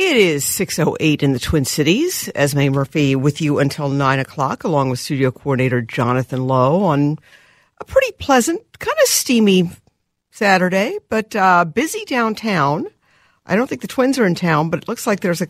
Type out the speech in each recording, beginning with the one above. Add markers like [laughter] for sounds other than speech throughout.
It is 6.08 in the Twin Cities. Esme Murphy with you until 9 o'clock, along with studio coordinator Jonathan Lowe on a pretty pleasant, kind of steamy Saturday, but uh, busy downtown. I don't think the Twins are in town, but it looks like there's a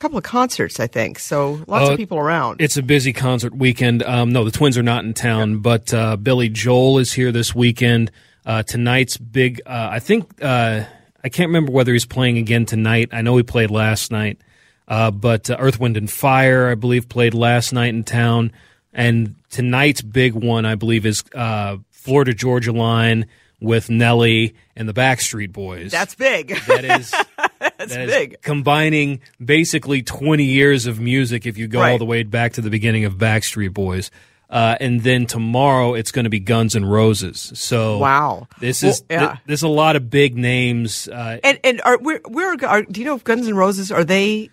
couple of concerts, I think. So lots Uh, of people around. It's a busy concert weekend. Um, no, the Twins are not in town, but uh, Billy Joel is here this weekend. Uh, tonight's big. Uh, I think uh, I can't remember whether he's playing again tonight. I know he played last night, uh, but uh, Earth, Wind, and Fire, I believe, played last night in town. And tonight's big one, I believe, is uh, Florida Georgia Line with Nelly and the Backstreet Boys. That's big. that is [laughs] That's that big. combining basically 20 years of music if you go all the way back to the beginning of Backstreet Boys. Uh, and then tomorrow it's going to be Guns N' Roses. So Wow. this Well, is th- there's a lot of big names. Uh, And and are where where are, do you know if Guns N' Roses are they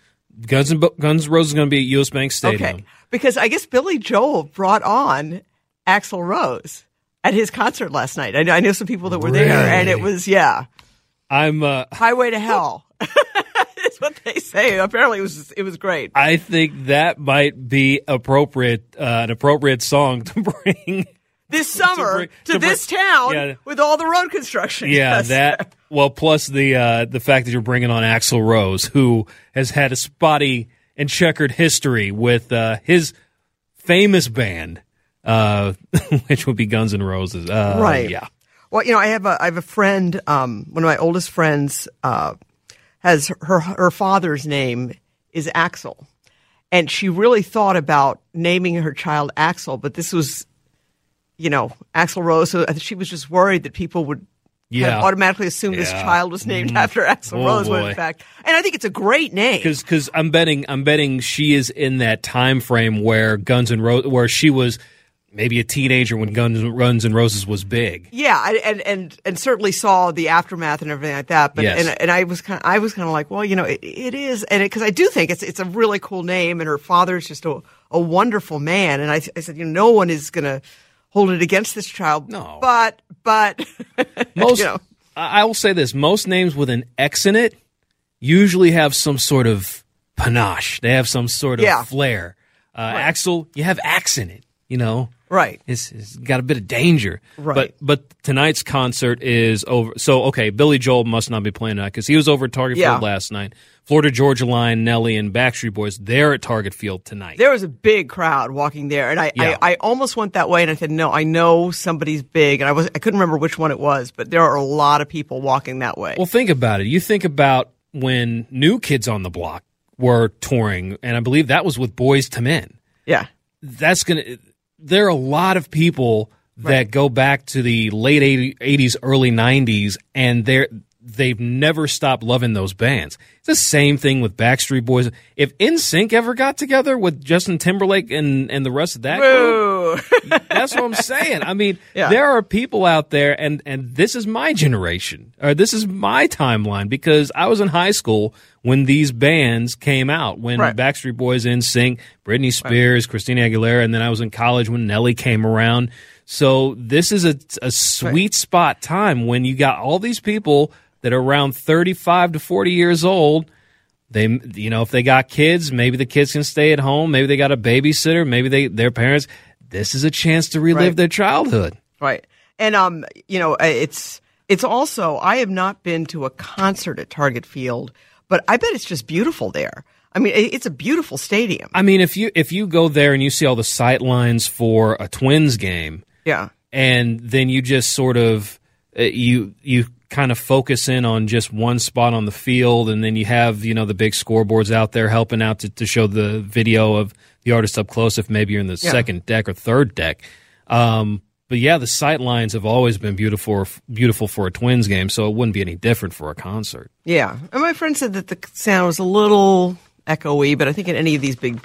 Guns N' Bo- Guns N' Roses is going to be at U.S. Bank Stadium. okay? Because I guess Billy Joel brought on Axl Rose at his concert last night. I know I know some people that were there, and it was yeah, I'm uh, Highway to [laughs] Hell. [laughs] What they say. Apparently, it was it was great. I think that might be appropriate uh, an appropriate song to [laughs] bring. This summer bring- to, to bring- this town Yeah. with all the road construction. Yeah, Yes. that well, plus the uh, the fact that you're bringing on Axl Rose, who has had a spotty and checkered history with uh, his famous band, uh, [laughs] which would be Guns N' Roses. Uh, Right. Yeah. Well, you know, I have a I have a friend. Um, one of my oldest friends uh, has her her father's name is Axel, and she really thought about naming her child Axel, but this was, you know, Axl Rose. So she was just worried that people would. Yeah. Automatically assume this child was named mm. after Axl Oh, Rose, when in fact, and I think it's a great name. Because I'm betting I'm betting she is in that time frame where Guns N' Roses where she was maybe a teenager when Guns Guns N' Roses was big. Yeah, and and and certainly saw the aftermath and everything like that. But Yes. and and I was kind of, I was kind of like, well, you know, it, it is, and because I do think it's it's a really cool name, and her father's just a a wonderful man, and I I said, you know, no one is gonna hold it against this child. No. but but [laughs] Most you know, I will say this: most names with an X in it usually have some sort of panache. They have some sort of Yeah. flair. Uh, Axel, you have axe in it. You know, right, it's, it's got a bit of danger. Right. But but tonight's concert is over. So okay, Billy Joel must not be playing tonight because he was over at Target Yeah. Field last night. Florida Georgia Line, Nelly, and Backstreet Boys they're at Target Field tonight. there was a big crowd walking there, and I, Yeah. I I almost went that way, and I said, no, I know somebody's big, and I was I couldn't remember which one it was, but there are a lot of people walking that way. Well, think about it. You think about when New Kids on the Block were touring, and I believe that was with Boyz II Men. yeah, that's gonna there are a lot of people that go back to the late 80, 80s early 90s and they're they've never stopped loving those bands. It's the same thing with backstreet boys. If NSYNC ever got together with justin timberlake and and the rest of that group, [laughs] That's what i'm saying i mean Yeah. there are people out there and and this is my generation or this is my timeline because i was in high school when these bands came out when Right. Backstreet Boys, NSYNC, Britney Spears, Christina Aguilera, and then I was in college when Nelly came around. So this is a, a sweet spot time when you got all these people that are around 35 to 40 years old. They, you know, if they got kids, maybe the kids can stay at home. Maybe they got a babysitter. Maybe they, their parents. This is a chance to relive Right. their childhood. Right. And um, you know, uh, it's it's also I have not been to a concert at Target Field, but I bet it's just beautiful there. I mean, it's a beautiful stadium. I mean, if you if you go there and you see all the sight lines for a Twins game, Yeah. and then you just sort of uh, you you kind of focus in on just one spot on the field and then you have you know the big scoreboards out there helping out to, to show the video of the artist up close if maybe you're in the second deck or third deck um, but yeah, the sight lines have always been beautiful, beautiful for a Twins game, so it wouldn't be any different for a concert. Yeah, and my friend said that the sound was a little echoey, but I think in any of these big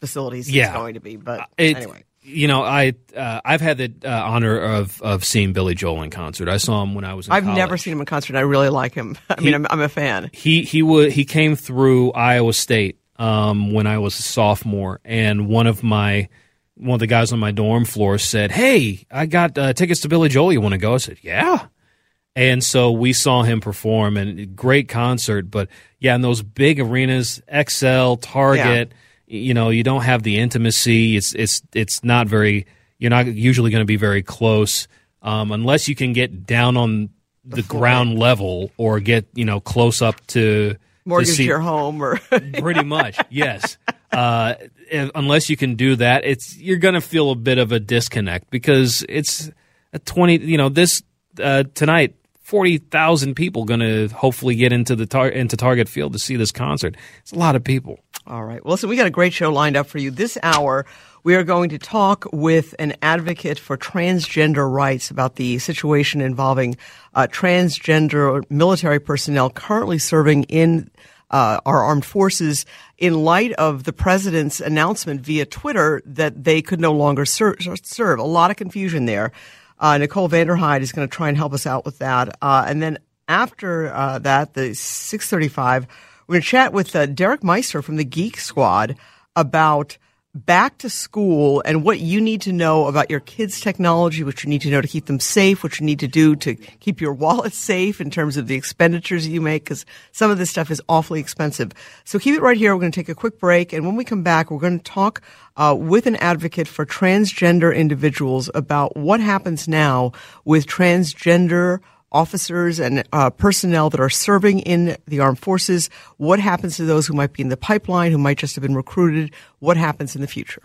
facilities, Yeah. it's going to be. But It- anyway, You know, I uh, I've had the uh, honor of of seeing Billy Joel in concert. I saw him when I was. in I've college. never seen him in concert. I really like him. [laughs] I mean, I'm, I'm a fan. he he would he came through Iowa State um, when I was a sophomore, and one of my one of the guys on my dorm floor said, "Hey, I got uh, tickets to Billy Joel. You want to go?" I said, "Yeah." And so we saw him perform, and great concert. But yeah, in those big arenas, Xcel, Target, you know, you don't have the intimacy. It's it's it's not very. You're not usually going to be very close um, unless you can get down on the ground level or get you know close up to Mortgage see- your home, or [laughs] pretty much yes uh, unless you can do that it's you're gonna feel a bit of a disconnect because it's a 20 you know this uh, tonight 40,000 people gonna hopefully get into the tar- into Target Field to see this concert it's a lot of people All right. Well, so we got a great show lined up for you this hour. We are going to talk with an advocate for transgender rights about the situation involving uh, transgender military personnel currently serving in uh, our armed forces in light of the president's announcement via Twitter that they could no longer ser- serve. A lot of confusion there. Uh, Nicole Vanderhyde is going to try and help us out with that. Uh, and then after uh, that, the 635, we're going to chat with uh, Derek Meister from the Geek Squad about back to school and what you need to know about your kids' technology, what you need to know to keep them safe, what you need to do to keep your wallet safe in terms of the expenditures you make, because some of this stuff is awfully expensive. So keep it right here. We're going to take a quick break. And when we come back, we're going to talk uh, with an advocate for transgender individuals about what happens now with transgender officers and uh, personnel that are serving in the armed forces. What happens to those who might be in the pipeline, who might just have been recruited? What happens in the future?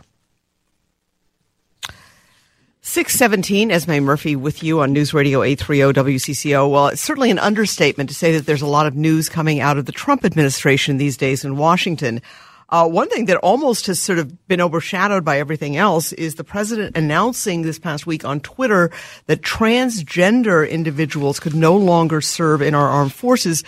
617, Esme Murphy with you on News Radio 830 WCCO. Well, it's certainly an understatement to say that there's a lot of news coming out of the Trump administration these days in Washington. Uh, one thing that almost has sort of been overshadowed by everything else is the president announcing this past week on Twitter that transgender individuals could no longer serve in our armed forces.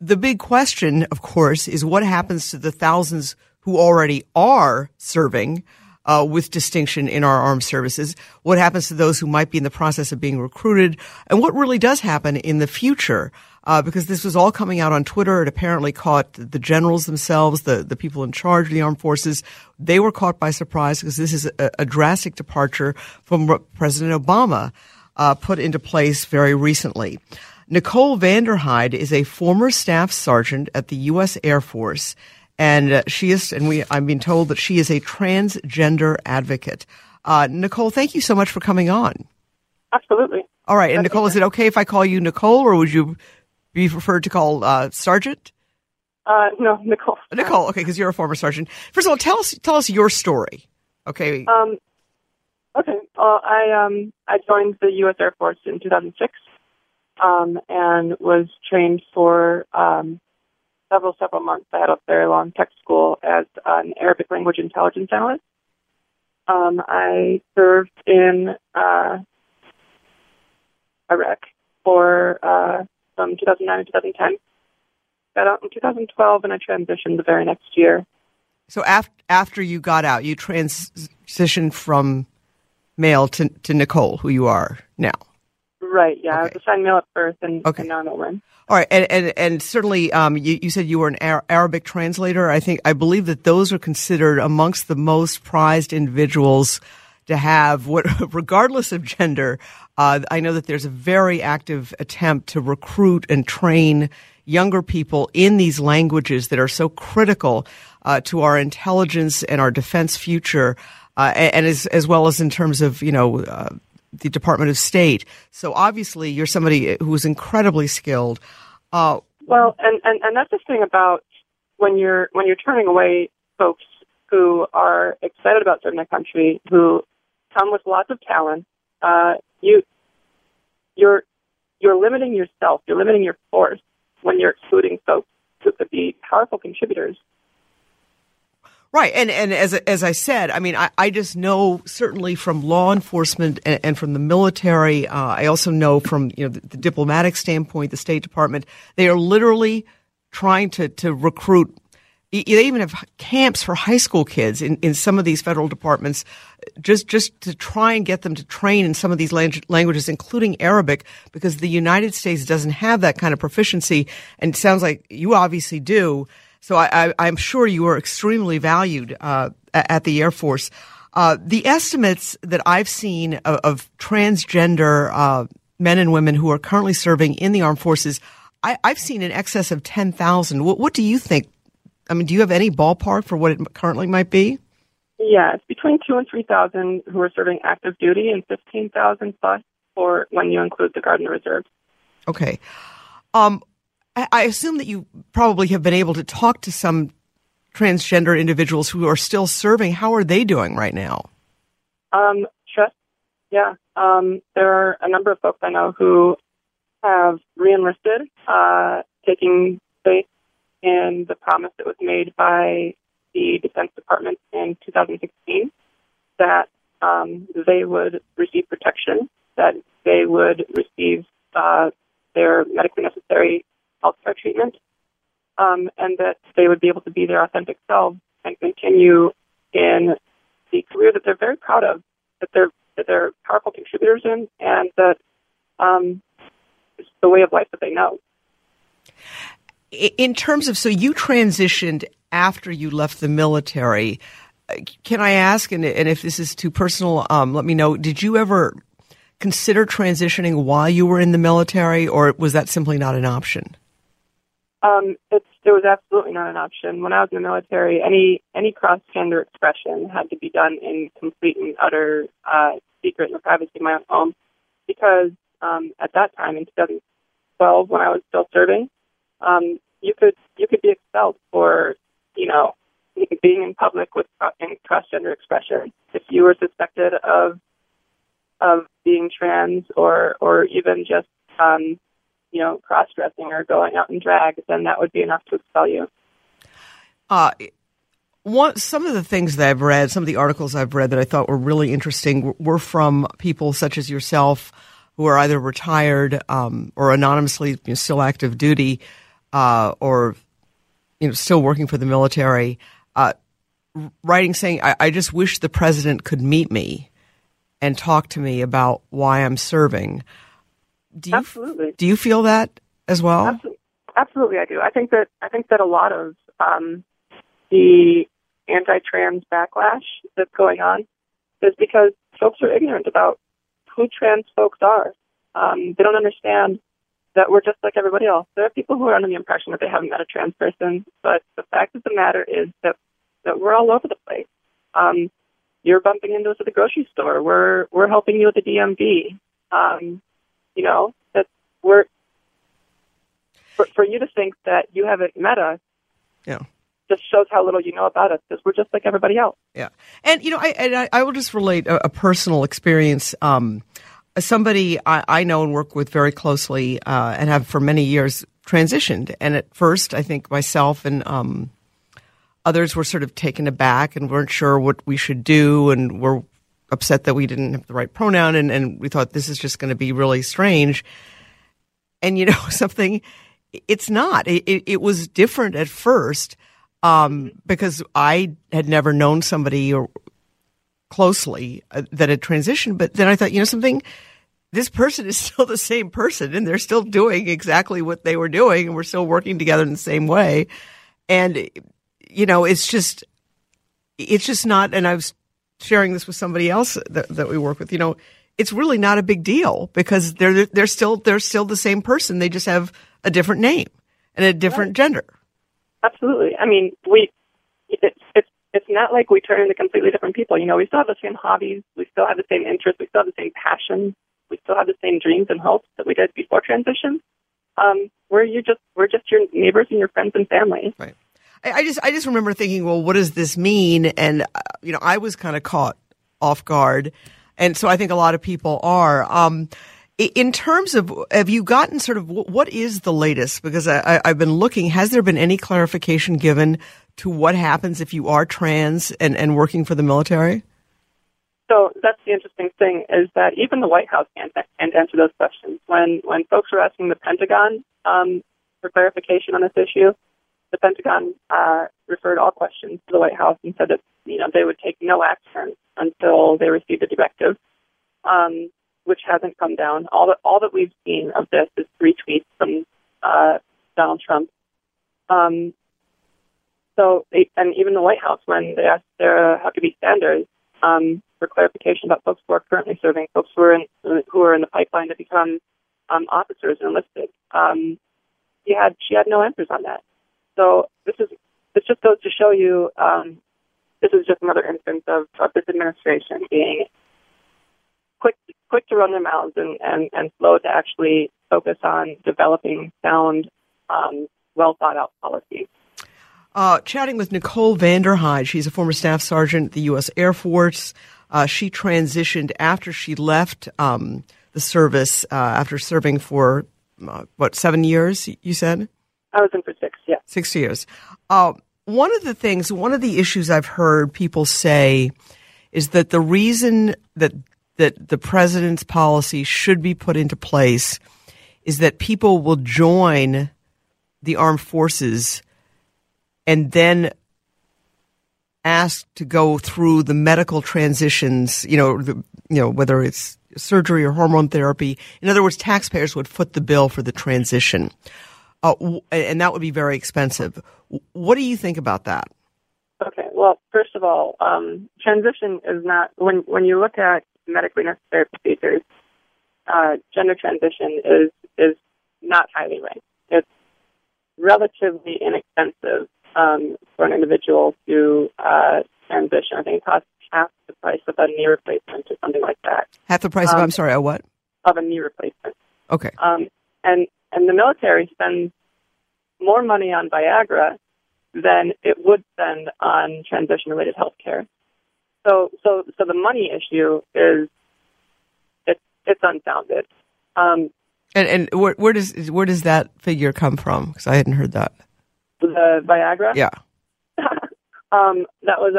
The big question, of course, is what happens to the thousands who already are serving uh, with distinction in our armed services? What happens to those who might be in the process of being recruited? And what really does happen in the future? Uh, because this was all coming out on Twitter. It apparently caught the generals themselves, the, the people in charge of the armed forces. They were caught by surprise because this is a, a drastic departure from what President Obama uh, put into place very recently. Nicole Vanderhyde is a former staff sergeant at the U.S. Air Force, and uh, she is, and we, I'm being told that she is a transgender advocate. Uh, Nicole, thank you so much for coming on. Absolutely. All right, and Nicole, is it okay if I call you Nicole, or would you be preferred to call uh, Sergeant? Uh, no, Nicole. Nicole, okay, because you're a former sergeant. First of all, tell us tell us your story. Okay, Um, okay. Well, I um I joined the U.S. Air Force in 2006, um, and was trained for um several several months. I had a very long tech school as an Arabic language intelligence analyst. Um, I served in uh, Iraq for uh, from 2009 to 2010. Got out in 2012, and I transitioned the very next year. so after after you got out, you transitioned from male to to Nicole, who you are now. Right. Yeah. I was assigned male at birth, and, okay. and now I'm a woman. All right, and and, and certainly, um, you, you said you were an Ar- Arabic translator. I think I believe that those are considered amongst the most prized individuals to have. What, [laughs] regardless of gender, uh, I know that there's a very active attempt to recruit and train younger people in these languages that are so critical uh, to our intelligence and our defense future, uh, and, as as well as in terms of you know. Uh, the Department of State. So obviously, you're somebody who is incredibly skilled. Uh, Well, and, and, and that's the thing about when you're when you're turning away folks who are excited about serving their country, who come with lots of talent. Uh, you you're you're limiting yourself. You're limiting your force when you're excluding folks who could be powerful contributors. Right, and and as as I said, I mean, I, I just know certainly from law enforcement and, and from the military. Uh, I also know from you know the, the, diplomatic standpoint, the State Department, they are literally trying to to recruit. They even have camps for high school kids in, in some of these federal departments, just just to try and get them to train in some of these languages, including Arabic, because the United States doesn't have that kind of proficiency, and it sounds like you obviously do. So I, am sure you are extremely valued uh, at the Air Force. Uh, the estimates that I've seen of, of transgender uh, men and women who are currently serving in the armed forces, I, have seen in excess of 10,000. What, what do you think? I mean, do you have any ballpark for what it currently might be? Yeah, it's between two and 3,000 who are serving active duty and 15,000 plus for when you include the Guard and Reserve. Okay. Um, I assume that you probably have been able to talk to some transgender individuals who are still serving. How are they doing right now? Um, just, yeah. Um, there are a number of folks I know who have reenlisted, uh, taking faith in the promise that was made by the Defense Department in 2016 that um, they would receive protection, that they would receive uh, their medically necessary healthcare treatment, um, and that they would be able to be their authentic selves and continue in the career that they're very proud of, that they're that they're powerful contributors in, and that um, it's the way of life that they know. In terms of, so you transitioned after you left the military. Can I ask, and, and if this is too personal, um, let me know. Did you ever consider transitioning while you were in the military, or was that simply not an option? Um, it was absolutely not an option. When I was in the military, any any cross gender expression had to be done in complete and utter uh, secret and privacy of my own home, because um, at that time in 2012, when I was still serving, um, you could you could be expelled for you know being in public with cross gender expression if you were suspected of of being trans or or even just um, you know, cross dressing or going out in drag, then that would be enough to expel you. Uh, one, some of the things that I've read, some of the articles I've read that I thought were really interesting were from people such as yourself who are either retired um, or anonymously you know, still active duty uh, or you know still working for the military, uh, writing saying, I, "I just wish the president could meet me and talk to me about why I'm serving." Do you, Absolutely. Do you feel that as well? Absolutely. Absolutely, I do. I think that I think that a lot of um, the anti-trans backlash that's going on is because folks are ignorant about who trans folks are. Um, they don't understand that we're just like everybody else. There are people who are under the impression that they haven't met a trans person, but the fact of the matter is that that we're all over the place. Um, you're bumping into us at the grocery store. We're we're helping you at the DMV. Um, you know, that we're for, for you to think that you haven't met us. Yeah just shows how little you know about us because we're just like everybody else. Yeah, and you know, I I, I will just relate a, a personal experience. Um, somebody I, I, know and work with very closely uh, and have for many years transitioned, and at first, I think myself and um, others were sort of taken aback and weren't sure what we should do, and were upset that we didn't have the right pronoun and, and we thought this is just going to be really strange. And you [laughs] know something, it's not. It, it, it was different at first um, because I had never known somebody or closely uh, that had transitioned. But then I thought, you know something, this person is [laughs] still the same person and they're still doing exactly what they were doing and we're still working together in the same way. And you know, it's just it's just not. And I was sharing this with somebody else that, that we work with, you know, it's really not a big deal because they're they're still they're still the same person. They just have a different name and a different right. gender. Absolutely. I mean, we it's it's it's not like we turn into completely different people. You know, we still have the same hobbies, we still have the same interests, we still have the same passions, we still have the same dreams and hopes that we did before transition. Um, we're you just we're just your neighbors and your friends and family. Right. I, just I just remember thinking, well, what does this mean? And uh, you know, I was kind of caught off guard, and so I think a lot of people are. Um, in terms of, have you gotten sort of what is the latest? Because I, have been looking. Has there been any clarification given to what happens if you are trans and, and working for the military? So that's the interesting thing is that even the White House can't, can't answer those questions. When when folks were asking the Pentagon um, for clarification on this issue, the Pentagon uh, referred all questions to the White House and said that you know they would take no action until they received a directive, um, which hasn't come down. All that all that we've seen of this is three tweets from uh, Donald Trump. Um, so, and even the White House, when they asked their uh, Huckabee Sanders um, for clarification about folks who are currently serving, folks who are in who are in the pipeline to become um, officers and enlisted, um, he had she had no answers on that. So this is this just goes to show you um, this is just another instance of, of this administration being quick quick to run their mouths and, and, and slow to actually focus on developing sound, um, well thought out policies. Uh, chatting with Nicole Vanderhyde. She's a former staff sergeant at the U.S. Air Force. Uh, she transitioned after she left um, the service uh, after serving for uh, what seven years? You said. I was in for six. Yeah, six years. Uh, one of the things, one of the issues I've heard people say is that the reason that that the president's policy should be put into place is that people will join the armed forces and then asked to go through the medical transitions, you know, the, you know, whether it's surgery or hormone therapy. In other words, taxpayers would foot the bill for the transition. Uh, and that would be very expensive. What do you think about that? Okay. Well, first of all, um, transition is not when when you look at medically necessary procedures. Uh, gender transition is is not highly ranked. It's relatively inexpensive um, for an individual to uh, transition. I think it costs half the price of a knee replacement or something like that. Half the price um, of I'm sorry, a what? Of a knee replacement. Okay. Um, and and the military spends more money on Viagra than it would spend on transition related health care. So so so the money issue is it's it's unfounded. Um, and and where, where does where does that figure come from? Because I hadn't heard that the Viagra. Yeah. [laughs] um, that was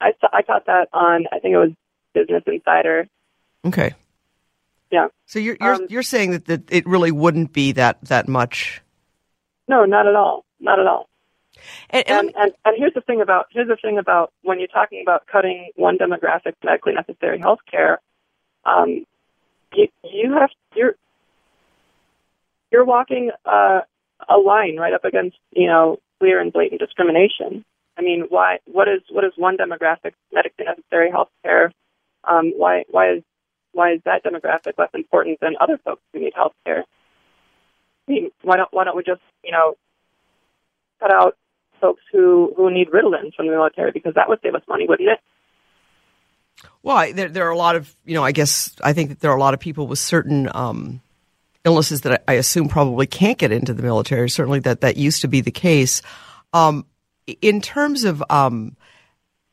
I I caught that on I think it was Business Insider. Okay. Yeah. So you're you're um, you're saying that, that it really wouldn't be that that much. No, not at all. Not at all. And and, and, and here's the thing about here's the thing about when you're talking about cutting one demographic medically necessary health care, um, you you have you're you're walking uh, a line right up against you know clear and blatant discrimination. I mean, why? What is what is one demographic medically necessary health care? Um, why why is why is that demographic less important than other folks who need health care? I mean, why don't why don't we just you know cut out folks who who need Ritalin from the military because that would save us money, wouldn't it? Well, there there are a lot of you know I guess I think that there are a lot of people with certain um, illnesses that I assume probably can't get into the military. Certainly, that that used to be the case. Um, in terms of, um,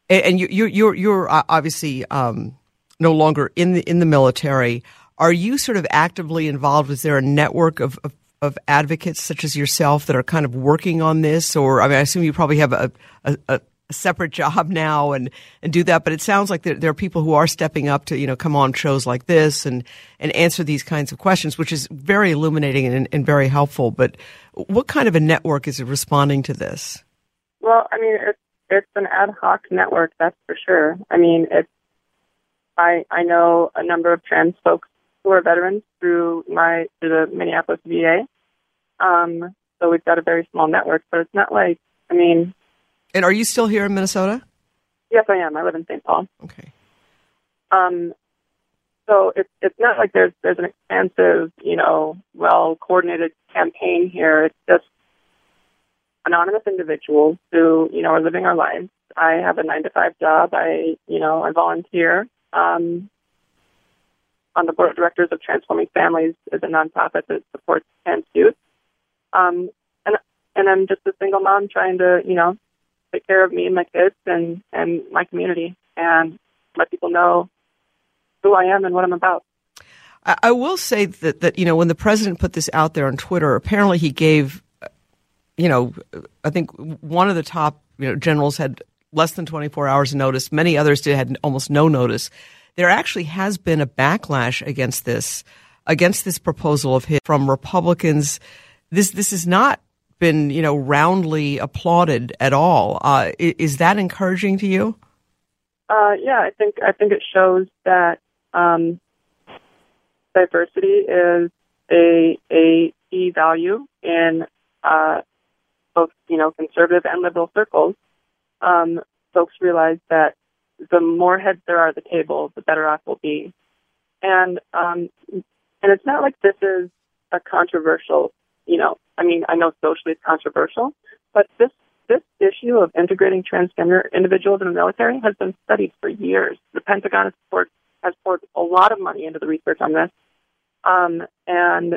and you, you're you're you're obviously um, no longer in the in the military. Are you sort of actively involved? Is there a network of, of, of advocates such as yourself that are kind of working on this? Or I mean, I assume you probably have a, a, a separate job now and, and do that. But it sounds like there, there, are people who are stepping up to, you know, come on shows like this and, and answer these kinds of questions, which is very illuminating and, and very helpful. But what kind of a network is responding to this? Well, I mean, it's, it's an ad hoc network, that's for sure. I mean, it's, I, I know a number of trans folks who are veterans through my, through the Minneapolis VA. Um, so we've got a very small network, but it's not like, I mean, and are you still here in Minnesota? Yes, I am. I live in St. Paul. Okay. Um, so it's it's not like there's there's an expansive, you know, well coordinated campaign here. It's just anonymous individuals who, you know, are living our lives. I have a nine to five job. I, you know, I volunteer. Um, on the board of directors of Transforming Families is a nonprofit that supports trans youth. Um, and and I'm just a single mom trying to, you know, take care of me and my kids and and my community and let people know who I am and what I'm about. I will say that that you know when the president put this out there on Twitter, apparently he gave, you know, I think one of the top you know generals had less than 24 hours notice. Many others did had almost no notice. There actually has been a backlash against this, against this proposal of his from Republicans. This this has not been you know roundly applauded at all. Uh, is that encouraging to you? Uh, yeah, I think I think it shows that um, diversity is a a key value in uh, both you know conservative and liberal circles. Um, folks realize that the more heads there are at the table, the better off we'll be. And um, and it's not like this is a controversial, you know. I mean, I know socially it's controversial, but this this issue of integrating transgender individuals in the military has been studied for years. The Pentagon has poured, has poured a lot of money into the research on this, um, and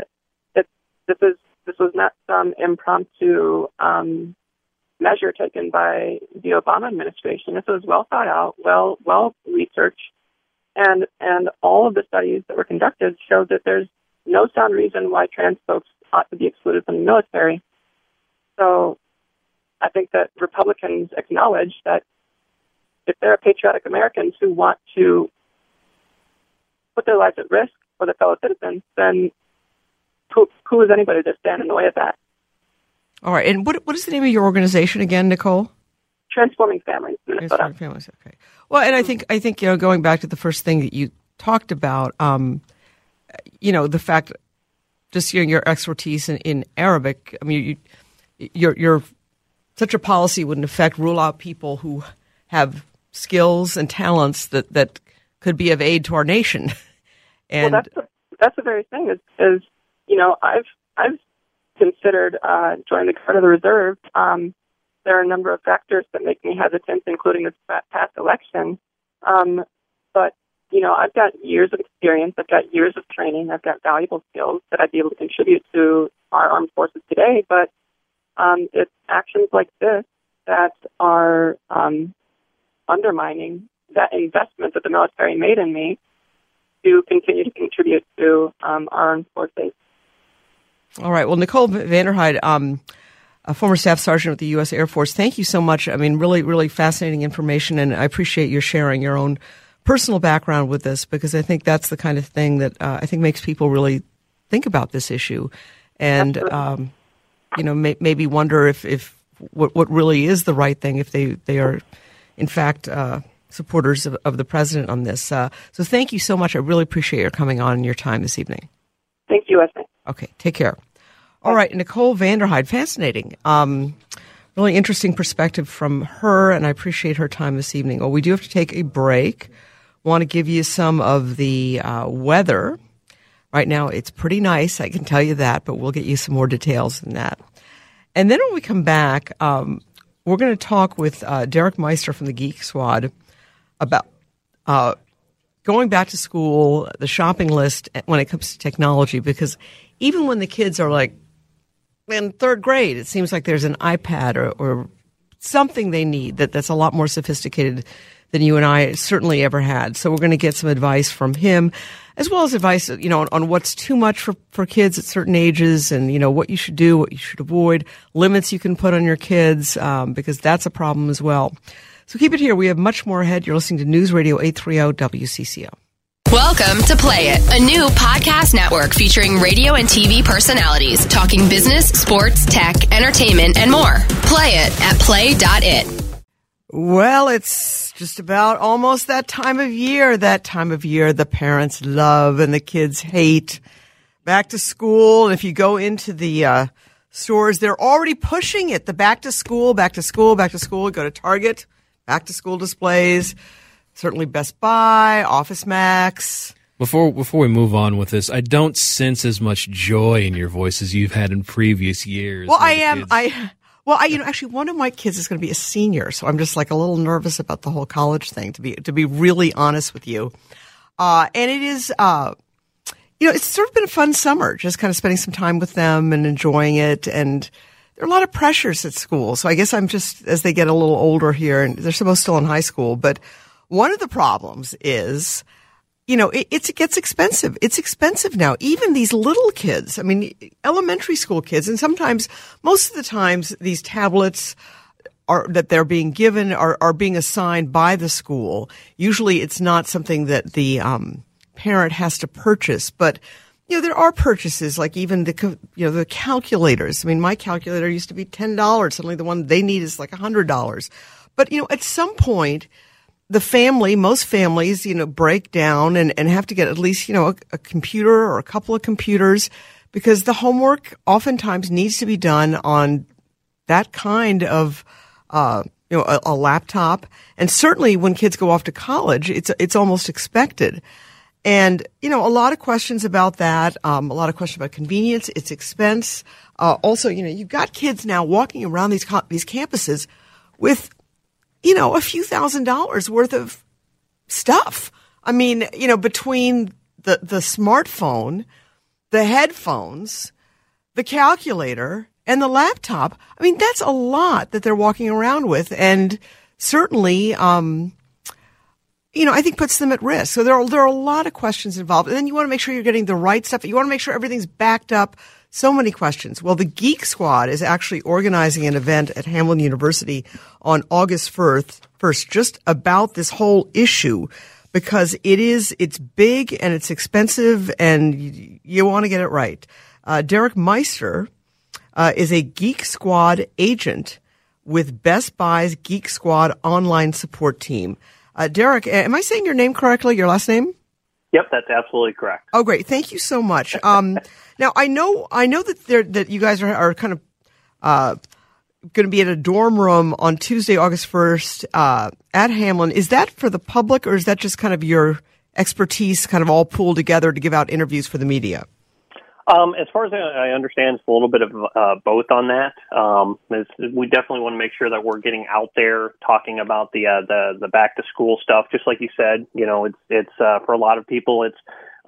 it, this is this was not some impromptu um, measure taken by the Obama administration. This was well thought out, well well researched, and and all of the studies that were conducted showed that there's no sound reason why trans folks ought to be excluded from the military. So I think that Republicans acknowledge that if there are patriotic Americans who want to put their lives at risk for their fellow citizens, then who, who is anybody to stand in the way of that? All right. And what what is the name of your organization again, Nicole? Transforming Families, Minnesota. Transforming Families. Okay. Well, and I think I think you know going back to the first thing that you talked about, um, you know, the fact, just you know, your expertise in, in Arabic. I mean, you, your your such a policy would in effect rule out people who have skills and talents that that could be of aid to our nation. and [laughs] well, that's the, that's the very thing is is you know I've I've considered uh, joining the Guard of the Reserve, um, there are a number of factors that make me hesitant, including this past election. Um, but you know, I've got years of experience, I've got years of training, I've got valuable skills that I'd be able to contribute to our armed forces today. But um, it's actions like this that are um, undermining that investment that the military made in me to continue to contribute to um, our armed forces. All right. Well, Nicole Vanderhyde, um, a former staff sergeant with the U.S. Air Force, thank you so much. I mean, really, really fascinating information, and I appreciate your sharing your own personal background with this because I think that's the kind of thing that uh, I think makes people really think about this issue, and um, you know, may, maybe wonder if, if what what really is the right thing if they they are, in fact. Uh, supporters of, of, the president on this. Uh, so thank you so much. I really appreciate your coming on and your time this evening. Thank you, Esme. Okay, take care. All right, Nicole Vanderhyde, fascinating. Um, really interesting perspective from her, and I appreciate her time this evening. Well, we do have to take a break. Want to give you some of the uh, weather. Right now, it's pretty nice, I can tell you that, but we'll get you some more details than that. And then when we come back, um, we're going to talk with uh, Derek Meister from the Geek Squad about uh, going back to school, the shopping list when it comes to technology, because even when the kids are like in third grade, it seems like there's an iPad or, or something they need that, that's a lot more sophisticated than you and I certainly ever had. So we're going to get some advice from him, as well as advice, you know, on, on, what's too much for, for kids at certain ages and, you know, what you should do, what you should avoid, limits you can put on your kids, um, because that's a problem as well. So keep it here. We have much more ahead. You're listening to News Radio 830 WCCO. Welcome to Play It, a new podcast network featuring radio and TV personalities talking business, sports, tech, entertainment, and more. Play it at play.it. Well, it's just about almost that time of year, that time of year the parents love and the kids hate. Back to school. And if you go into the uh, stores, they're already pushing it. The back to school, back to school, back to school. Go to Target, back to school displays certainly Best Buy, Office Max. Before before we move on with this, I don't sense as much joy in your voice as you've had in previous years. Well, I am. Kids. I well, I you know actually one of my kids is going to be a senior, so I'm just like a little nervous about the whole college thing. To be to be really honest with you, uh, and it is. Uh, you know, it's sort of been a fun summer, just kind of spending some time with them and enjoying it. And there are a lot of pressures at school. So I guess I'm just, as they get a little older here, and they're supposed still in high school, but one of the problems is, you know, it, it gets expensive. It's expensive now. Even these little kids, I mean, elementary school kids, and sometimes, most of the times, these tablets are that they're being given are are being assigned by the school. Usually, it's not something that the um, parent has to purchase, but you know there are purchases like even the you know the calculators. I mean, my calculator used to be ten dollars. Suddenly, the one they need is like a hundred dollars. But you know, at some point, the family, most families, you know, break down and, and have to get at least you know a, a computer or a couple of computers because the homework oftentimes needs to be done on that kind of uh, you know, a, a, laptop. And certainly when kids go off to college, it's, it's almost expected. And, you know, a lot of questions about that, um, a lot of questions about convenience, its expense. Uh, also, you know, you've got kids now walking around these, these campuses with, you know, a few thousand dollars worth of stuff. I mean, you know, between the, the smartphone, the headphones, the calculator, and the laptop. I mean, that's a lot that they're walking around with, and certainly, um, you know, I think puts them at risk. So there are there are a lot of questions involved, and then you want to make sure you're getting the right stuff. You want to make sure everything's backed up. So many questions. Well, the Geek Squad is actually organizing an event at Hamline University on August 1st, first just about this whole issue because it is it's big and it's expensive and you, you want to get it right. Uh, Derek Meister uh, is a Geek Squad agent with Best Buy's Geek Squad online support team. Uh, Derek, am I saying your name correctly? Your last name? Yep, that's absolutely correct. Oh, great! Thank you so much. Um, [laughs] now I know I know that there that you guys are, are kind of uh, going to be at a dorm room on Tuesday, August first, uh, at Hamline. Is that for the public, or is that just kind of your expertise, kind of all pooled together to give out interviews for the media? Um, as far as I understand, it's a little bit of uh, both on that. Um, we definitely want to make sure that we're getting out there talking about the uh, the the back to school stuff. Just like you said, you know, it's it's uh, for a lot of people, it's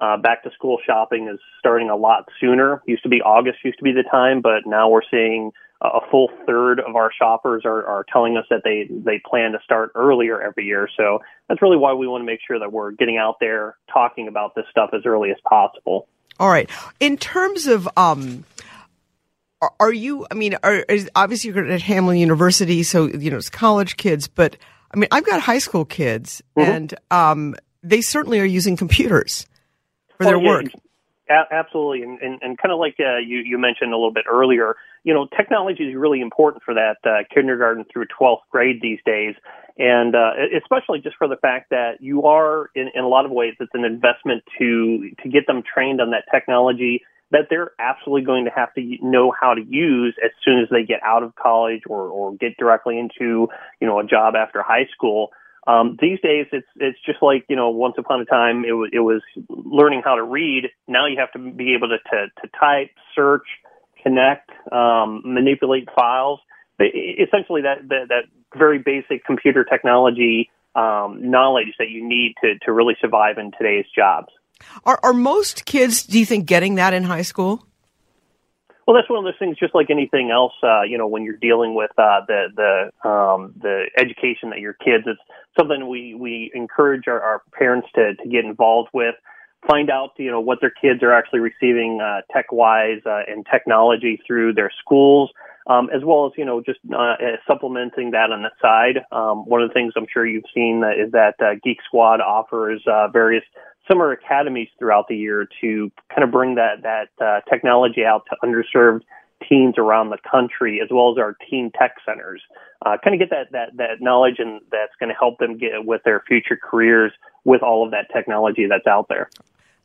uh, back to school shopping is starting a lot sooner. Used to be August, used to be the time, but now we're seeing a full third of our shoppers are, are telling us that they they plan to start earlier every year. So that's really why we want to make sure that we're getting out there talking about this stuff as early as possible. All right. In terms of, um, are, are you? I mean, are, is, obviously you're at Hamline University, so you know it's college kids. But I mean, I've got high school kids, mm-hmm. and um, they certainly are using computers for their yeah, work. A- absolutely, and, and, and kind of like uh, you you mentioned a little bit earlier, you know, technology is really important for that uh, kindergarten through 12th grade these days and uh, especially just for the fact that you are in, in a lot of ways it's an investment to to get them trained on that technology that they're absolutely going to have to know how to use as soon as they get out of college or or get directly into you know a job after high school. Um, these days, it's it's just like you know, once upon a time, it was it was learning how to read. Now you have to be able to to, to type, search, connect, um, manipulate files. Essentially, that, that that very basic computer technology um, knowledge that you need to, to really survive in today's jobs. Are, are most kids, do you think, getting that in high school? Well, that's one of those things. Just like anything else, uh, you know, when you're dealing with uh, the the um, the education that your kids, it's something we we encourage our, our parents to to get involved with. Find out, you know, what their kids are actually receiving uh, tech wise uh, and technology through their schools um, as well as you know just uh, supplementing that on the side. Um, one of the things I'm sure you've seen is that uh, Geek Squad offers uh, various summer academies throughout the year to kind of bring that that uh, technology out to underserved teens around the country, as well as our teen tech centers. Uh, kind of get that that that knowledge and that's going to help them get with their future careers with all of that technology that's out there.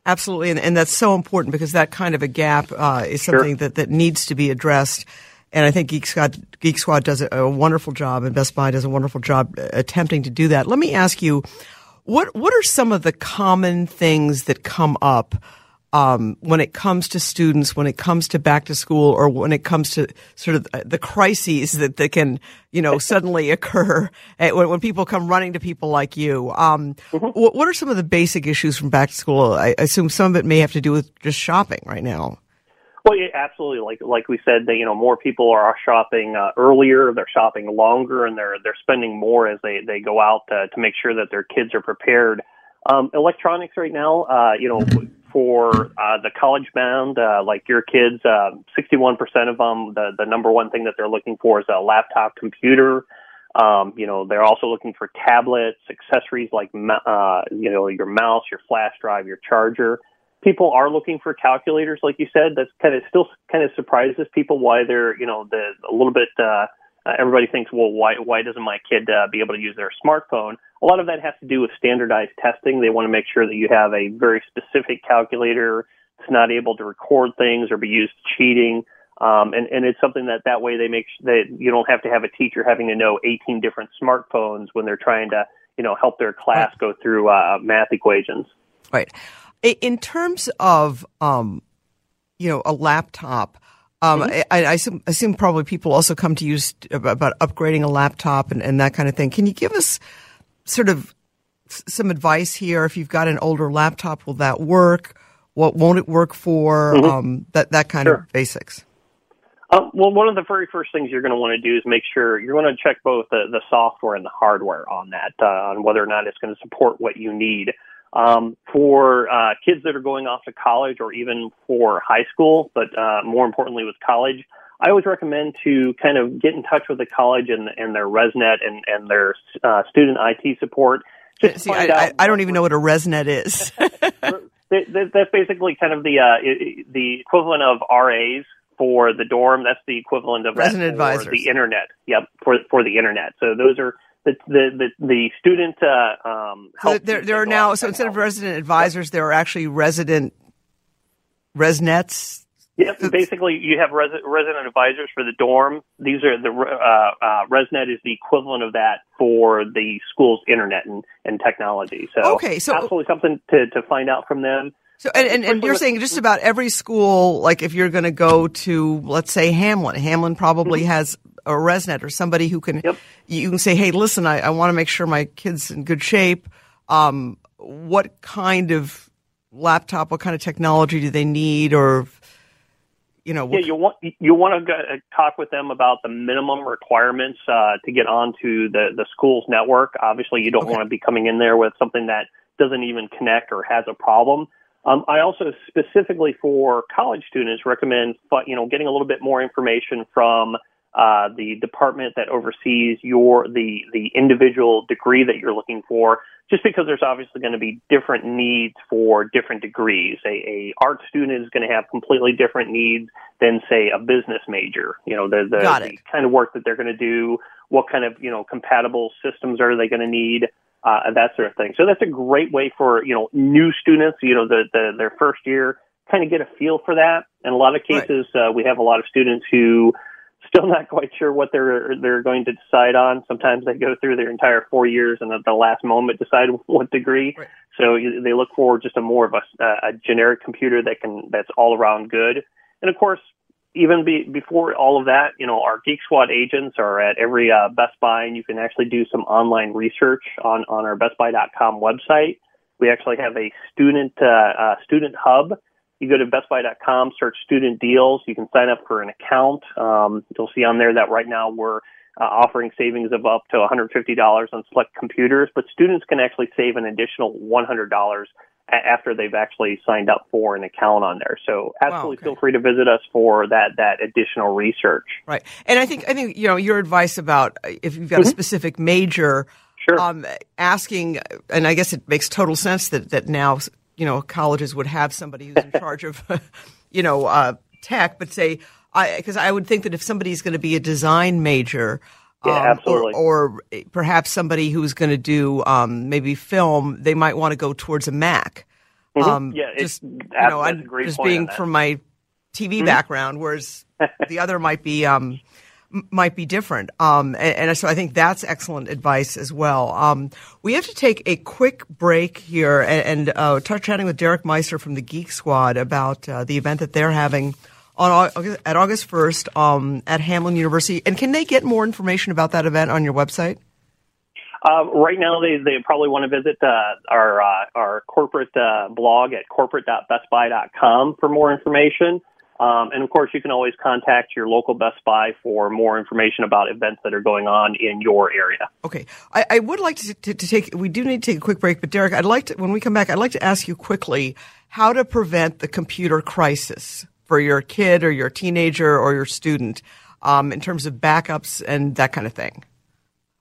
Absolutely, and, and that's so important because that kind of a gap uh, is something sure. that, that needs to be addressed. And I think Geek Squad, Geek Squad does a, a, wonderful job, and Best Buy does a wonderful job attempting to do that. Let me ask you, what what are some of the common things that come up um, when it comes to students, when it comes to back to school, or when it comes to sort of the crises that, that can, you know, [laughs] suddenly occur when, when, people come running to people like you? Um, mm-hmm. what, what, are some of the basic issues from back to school? I assume some of it may have to do with just shopping right now. Well, yeah, absolutely. Like like we said, that you know more people are shopping uh, earlier. They're shopping longer, and they're they're spending more as they they go out to, to make sure that their kids are prepared. Um, electronics right now, uh, you know, for uh, the college bound, uh, like your kids, uh, 61% of them, the the number one thing that they're looking for is a laptop computer. Um, you know, they're also looking for tablets, accessories like, uh, you know, your mouse, your flash drive, your charger. People are looking for calculators, like you said. That's kind of still kind of surprises people why they're, you know, the a little bit. Uh, uh, everybody thinks, well, why why doesn't my kid uh, be able to use their smartphone? A lot of that has to do with standardized testing. They want to make sure that you have a very specific calculator. It's not able to record things or be used cheating. Um, and, and it's something that that way they make that you don't have to have a teacher having to know 18 different smartphones when they're trying to, you know, help their class go through uh, math equations. Right. In terms of, um, you know, a laptop, um, mm-hmm. I, I, assume, assume, probably people also come to you about upgrading a laptop and, and that kind of thing. Can you give us sort of some advice here? If you've got an older laptop, will that work? What won't it work for? Mm-hmm. Um, that that kind sure. of basics. Um, well, one of the very first things you're going to want to do is make sure you're going to check both the, the software and the hardware on that, uh, on whether or not it's going to support what you need. Um, for uh, kids that are going off to college or even for high school, but uh, more importantly with college, I always recommend to kind of get in touch with the college and, and their ResNet and, and their uh, student IT support. Just See, I, I, I, don't even know what a ResNet is. [laughs] that's basically kind of the uh, the equivalent of RAs for the dorm. That's the equivalent of resident advisors. the internet. Yep, for for the internet. So those are the the the, the student. Uh, um, so there, there are now. So instead of resident advisors, there are actually resident resnets. Yep. Basically, you have res- resident advisors for the dorm. These are the uh, uh, ResNet is the equivalent of that for the school's internet and, and technology. So, okay, so absolutely something to, to find out from them. So, and, and, and you're saying just about every school, like if you're going to go to, let's say Hamline, Hamline probably mm-hmm. has a ResNet or somebody who can, yep. you can say, hey, listen, I, I want to make sure my kid's in good shape. Um, what kind of laptop, what kind of technology do they need or, you know, yeah, you want you want to uh, talk with them about the minimum requirements uh, to get onto the the school's network. Obviously, you don't okay. want to be coming in there with something that doesn't even connect or has a problem. Um, I also specifically for college students recommend, you know, getting a little bit more information from uh, the department that oversees your the the individual degree that you're looking for. Just because there's obviously going to be different needs for different degrees. A, a art student is going to have completely different needs than say a business major. You know, the the, the kind of work that they're going to do. What kind of you know compatible systems are they going to need? uh, that sort of thing. So that's a great way for you know new students, you know, the, the their first year, kind of get a feel for that. In a lot of cases, right. uh, we have a lot of students who still not quite sure what they're they're going to decide on. Sometimes they go through their entire four years and at the last moment decide [laughs] what degree. Right. So they look for just a more of a, a generic computer that can that's all around good. And of course, even be, before all of that, you know, our Geek Squad agents are at every uh, Best Buy, and you can actually do some online research on on our BestBuy.com website. We actually have a student uh, uh, student hub. You go to BestBuy.com, search student deals. You can sign up for an account. Um, you'll see on there that right now we're uh, offering savings of up to $150 on select computers, but students can actually save an additional $100 after they've actually signed up for an account on there. So absolutely wow, okay. feel free to visit us for that that additional research. Right. And I think I think you know your advice about uh, if you've got mm-hmm. a specific major sure. um, asking and I guess it makes total sense that that now you know colleges would have somebody who's in charge of [laughs] you know uh, tech but say I because I would think that if somebody's going to be a design major yeah, um, absolutely. Or, or, perhaps somebody who's going to do um, maybe film, they might want to go towards a Mac. Mm-hmm. Um, yeah, just you know, I'm just being from my TV mm-hmm. background, whereas the other might be um, might be different. Um, and, and, so I think that's excellent advice as well. Um, we have to take a quick break here and, and uh, start chatting with Derek Meister from the Geek Squad about uh, the event that they're having on at August 1st um, at Hamline University. And can they get more information about that event on your website? Uh, right now, they, they probably want to visit uh, our uh, our corporate uh, blog at corporate.bestbuy.com for more information. Um, and of course, you can always contact your local Best Buy for more information about events that are going on in your area. Okay, I, I would like to, to, to, take. We do need to take a quick break, but Derek, I'd like to when we come back, I'd like to ask you quickly how to prevent the computer crisis for your kid or your teenager or your student um, in terms of backups and that kind of thing?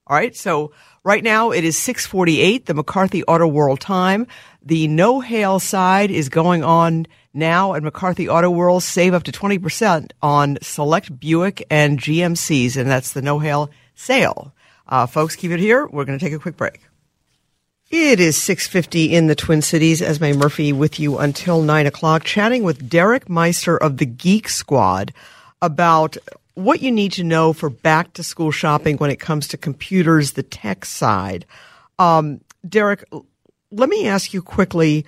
All right. So right now it is 648, the McCarthy Auto World time. The no hail side is going on now at McCarthy Auto World. Save up to 20% on select Buick and GMCs. And that's the no hail sale. Uh, folks, keep it here. We're going to take a quick break. It is 6.50 in the Twin Cities. Esme Murphy with you until 9 o'clock, chatting with Derek Meister of the Geek Squad about what you need to know for back to school shopping when it comes to computers, the tech side. Um, Derek, let me ask you quickly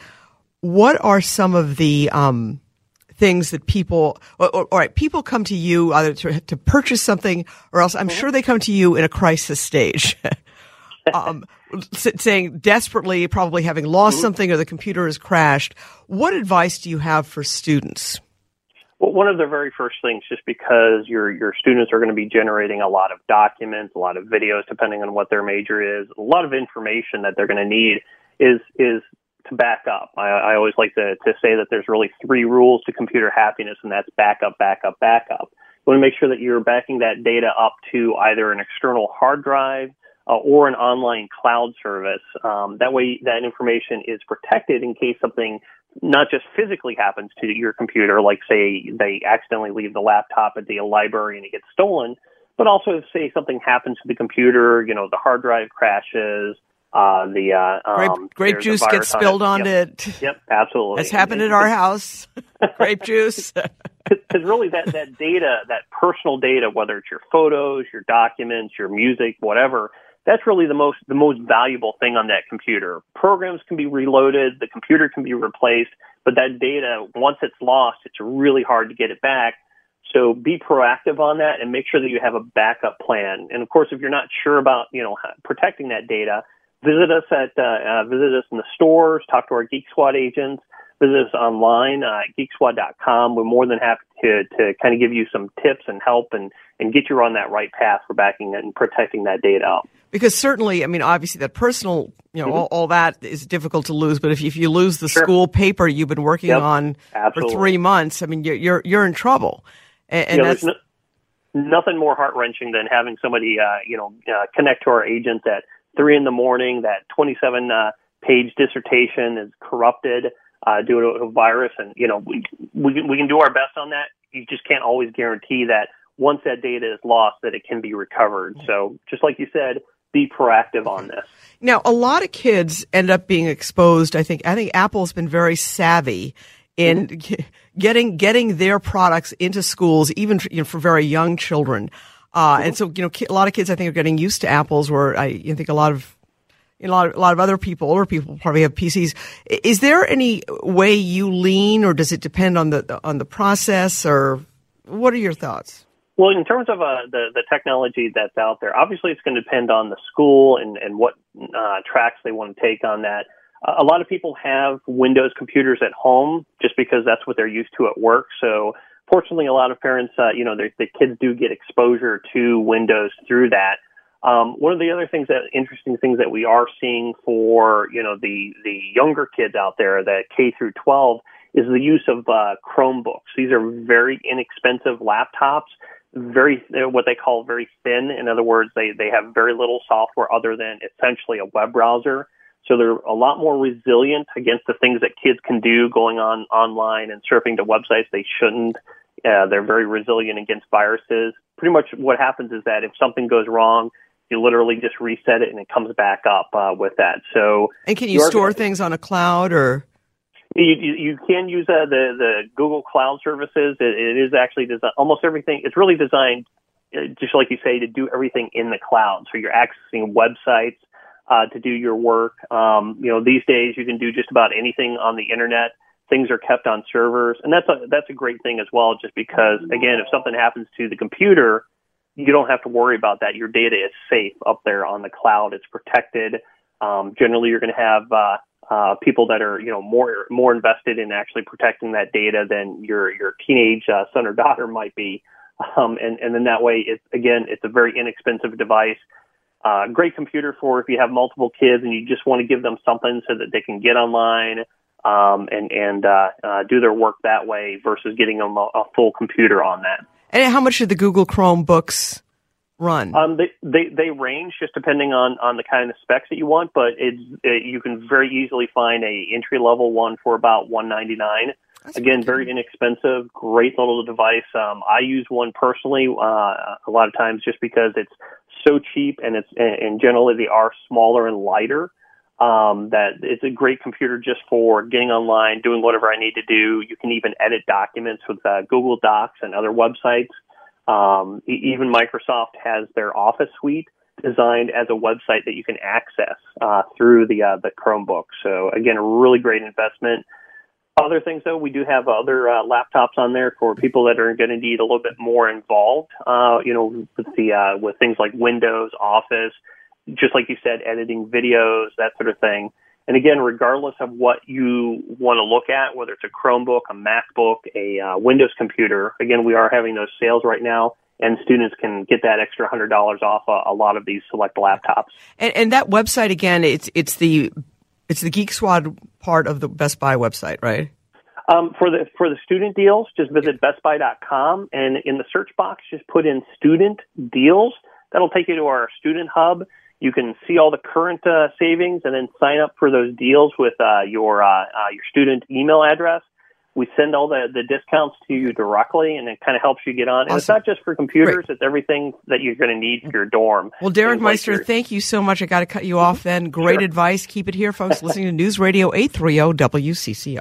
what are some of the um, things that people, all right, people come to you either to, to, purchase something or else I'm sure they come to you in a crisis stage. [laughs] um, saying desperately, probably having lost something or the computer has crashed. What advice do you have for students? Well, one of the very first things, just because your your students are going to be generating a lot of documents, a lot of videos, depending on what their major is, a lot of information that they're going to need is is to back up. I, I always like to to say that there's really three rules to computer happiness, and that's backup, backup, backup. You want to make sure that you're backing that data up to either an external hard drive uh, or an online cloud service. Um, that way, that information is protected in case something not just physically happens to your computer, like say they accidentally leave the laptop at the library and it gets stolen, but also if say something happens to the computer, you know, the hard drive crashes, uh, the uh, um, grape, grape juice gets spilled on, on it. Yep. yep, absolutely. That's happened at our house. [laughs] grape juice. [laughs] Because really, that that data, that personal data, whether it's your photos, your documents, your music, whatever, that's really the most the most valuable thing on that computer. Programs can be reloaded, the computer can be replaced, but that data once it's lost, it's really hard to get it back. So be proactive on that and make sure that you have a backup plan. And of course, if you're not sure about you know protecting that data, visit us at uh, uh, visit us in the stores, talk to our Geek Squad agents, visit us online uh, at geeksquad.com. We're more than happy to to kind of give you some tips and help and and get you on that right path for backing and protecting that data because certainly, I mean, obviously that personal, you know, mm-hmm. all, all, that is difficult to lose. But if, if you lose the sure. school paper you've been working yep. on Absolutely. for three months, I mean, you're you're, you're in trouble. And, and you know, that's no, nothing more heart wrenching than having somebody, uh, you know, uh, connect to our agent at three in the morning. That 27 uh, page dissertation is corrupted uh, due to a virus, and you know, we we can, we can do our best on that. You just can't always guarantee that once that data is lost that it can be recovered. So just like you said, be proactive on this. Now, a lot of kids end up being exposed. I think I think Apple's been very savvy in mm-hmm. getting getting their products into schools, even for, you know, for very young children. Uh. And so, you know, a lot of kids I think are getting used to apples. Where I think a lot of a lot, of, a lot of other people, older people, probably have PCs. Is there any way you lean, or does it depend on the on the process, or what are your thoughts? Well, in terms of uh, the the technology that's out there, obviously it's going to depend on the school and and what uh, tracks they want to take on that. A lot of people have Windows computers at home just because that's what they're used to at work. So, fortunately, a lot of parents, uh, you know, the kids do get exposure to Windows through that. Um, one of the other things that interesting things that we are seeing for you know the the younger kids out there that K through 12 is the use of uh, Chromebooks. These are very inexpensive laptops very what they call very thin. In other words, they they have very little software other than essentially a web browser. So they're a lot more resilient against the things that kids can do going on online and surfing to websites they shouldn't. Uh, they're very resilient against viruses. Pretty much what happens is that if something goes wrong, you literally just reset it and it comes back up uh, with that. So and can you store things on a cloud or? You, you, you can use uh, the the Google Cloud services. It, it is actually designed almost everything. It's really designed, uh, just like you say, to do everything in the cloud. So you're accessing websites uh, to do your work. Um, you know, these days you can do just about anything on the internet. Things are kept on servers, and that's a that's a great thing as well. Just because, again, if something happens to the computer, you don't have to worry about that. Your data is safe up there on the cloud. It's protected. Um, generally, you're going to have uh, uh, people that are you know more more invested in actually protecting that data than your your teenage uh, son or daughter might be. Um, and and then that way, it's again, it's a very inexpensive device. Uh, great computer for if you have multiple kids and you just want to give them something so that they can get online um, and and uh, uh, do their work that way versus getting them a, a full computer on that. And how much are the Google Chromebooks run? Um, they, they they range just depending on on the kind of specs that you want, but it's it, you can very easily find a entry level one for about one ninety nine. Again, very inexpensive, great little device. Um, I use one personally uh, a lot of times just because it's so cheap and it's and generally they are smaller and lighter. Um, that it's a great computer just for getting online, doing whatever I need to do. You can even edit documents with uh, Google Docs and other websites. Um, even Microsoft has their Office suite designed as a website that you can access uh, through the uh, the Chromebook. So again, a really great investment. Other things though, we do have other uh, laptops on there for people that are going to need a little bit more involved. Uh, you know, with the uh, with things like Windows, Office, just like you said, editing videos, that sort of thing. And again, regardless of what you want to look at, whether it's a Chromebook, a MacBook, a uh, Windows computer, again, we are having those sales right now, and students can get that extra hundred dollars off a, a, lot of these select laptops. And, and, that website again, it's it's the it's the Geek Squad part of the Best Buy website, right? Um, for the for the student deals, just visit bestbuy.com and in the search box, just put in student deals. That'll take you to our student hub you can see all the current uh, savings and then sign up for those deals with uh, your uh, uh, your student email address. We send all the, the discounts to you directly, and it kind of helps you get on. And it's not just for computers; Great. it's everything that you're going to need for your dorm. Well, Derek Meister, like thank you so much. I got to cut you off. Then, great sure. advice. Keep it here, folks. [laughs] listening to News Radio eight three zero WCCO.